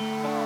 Bye.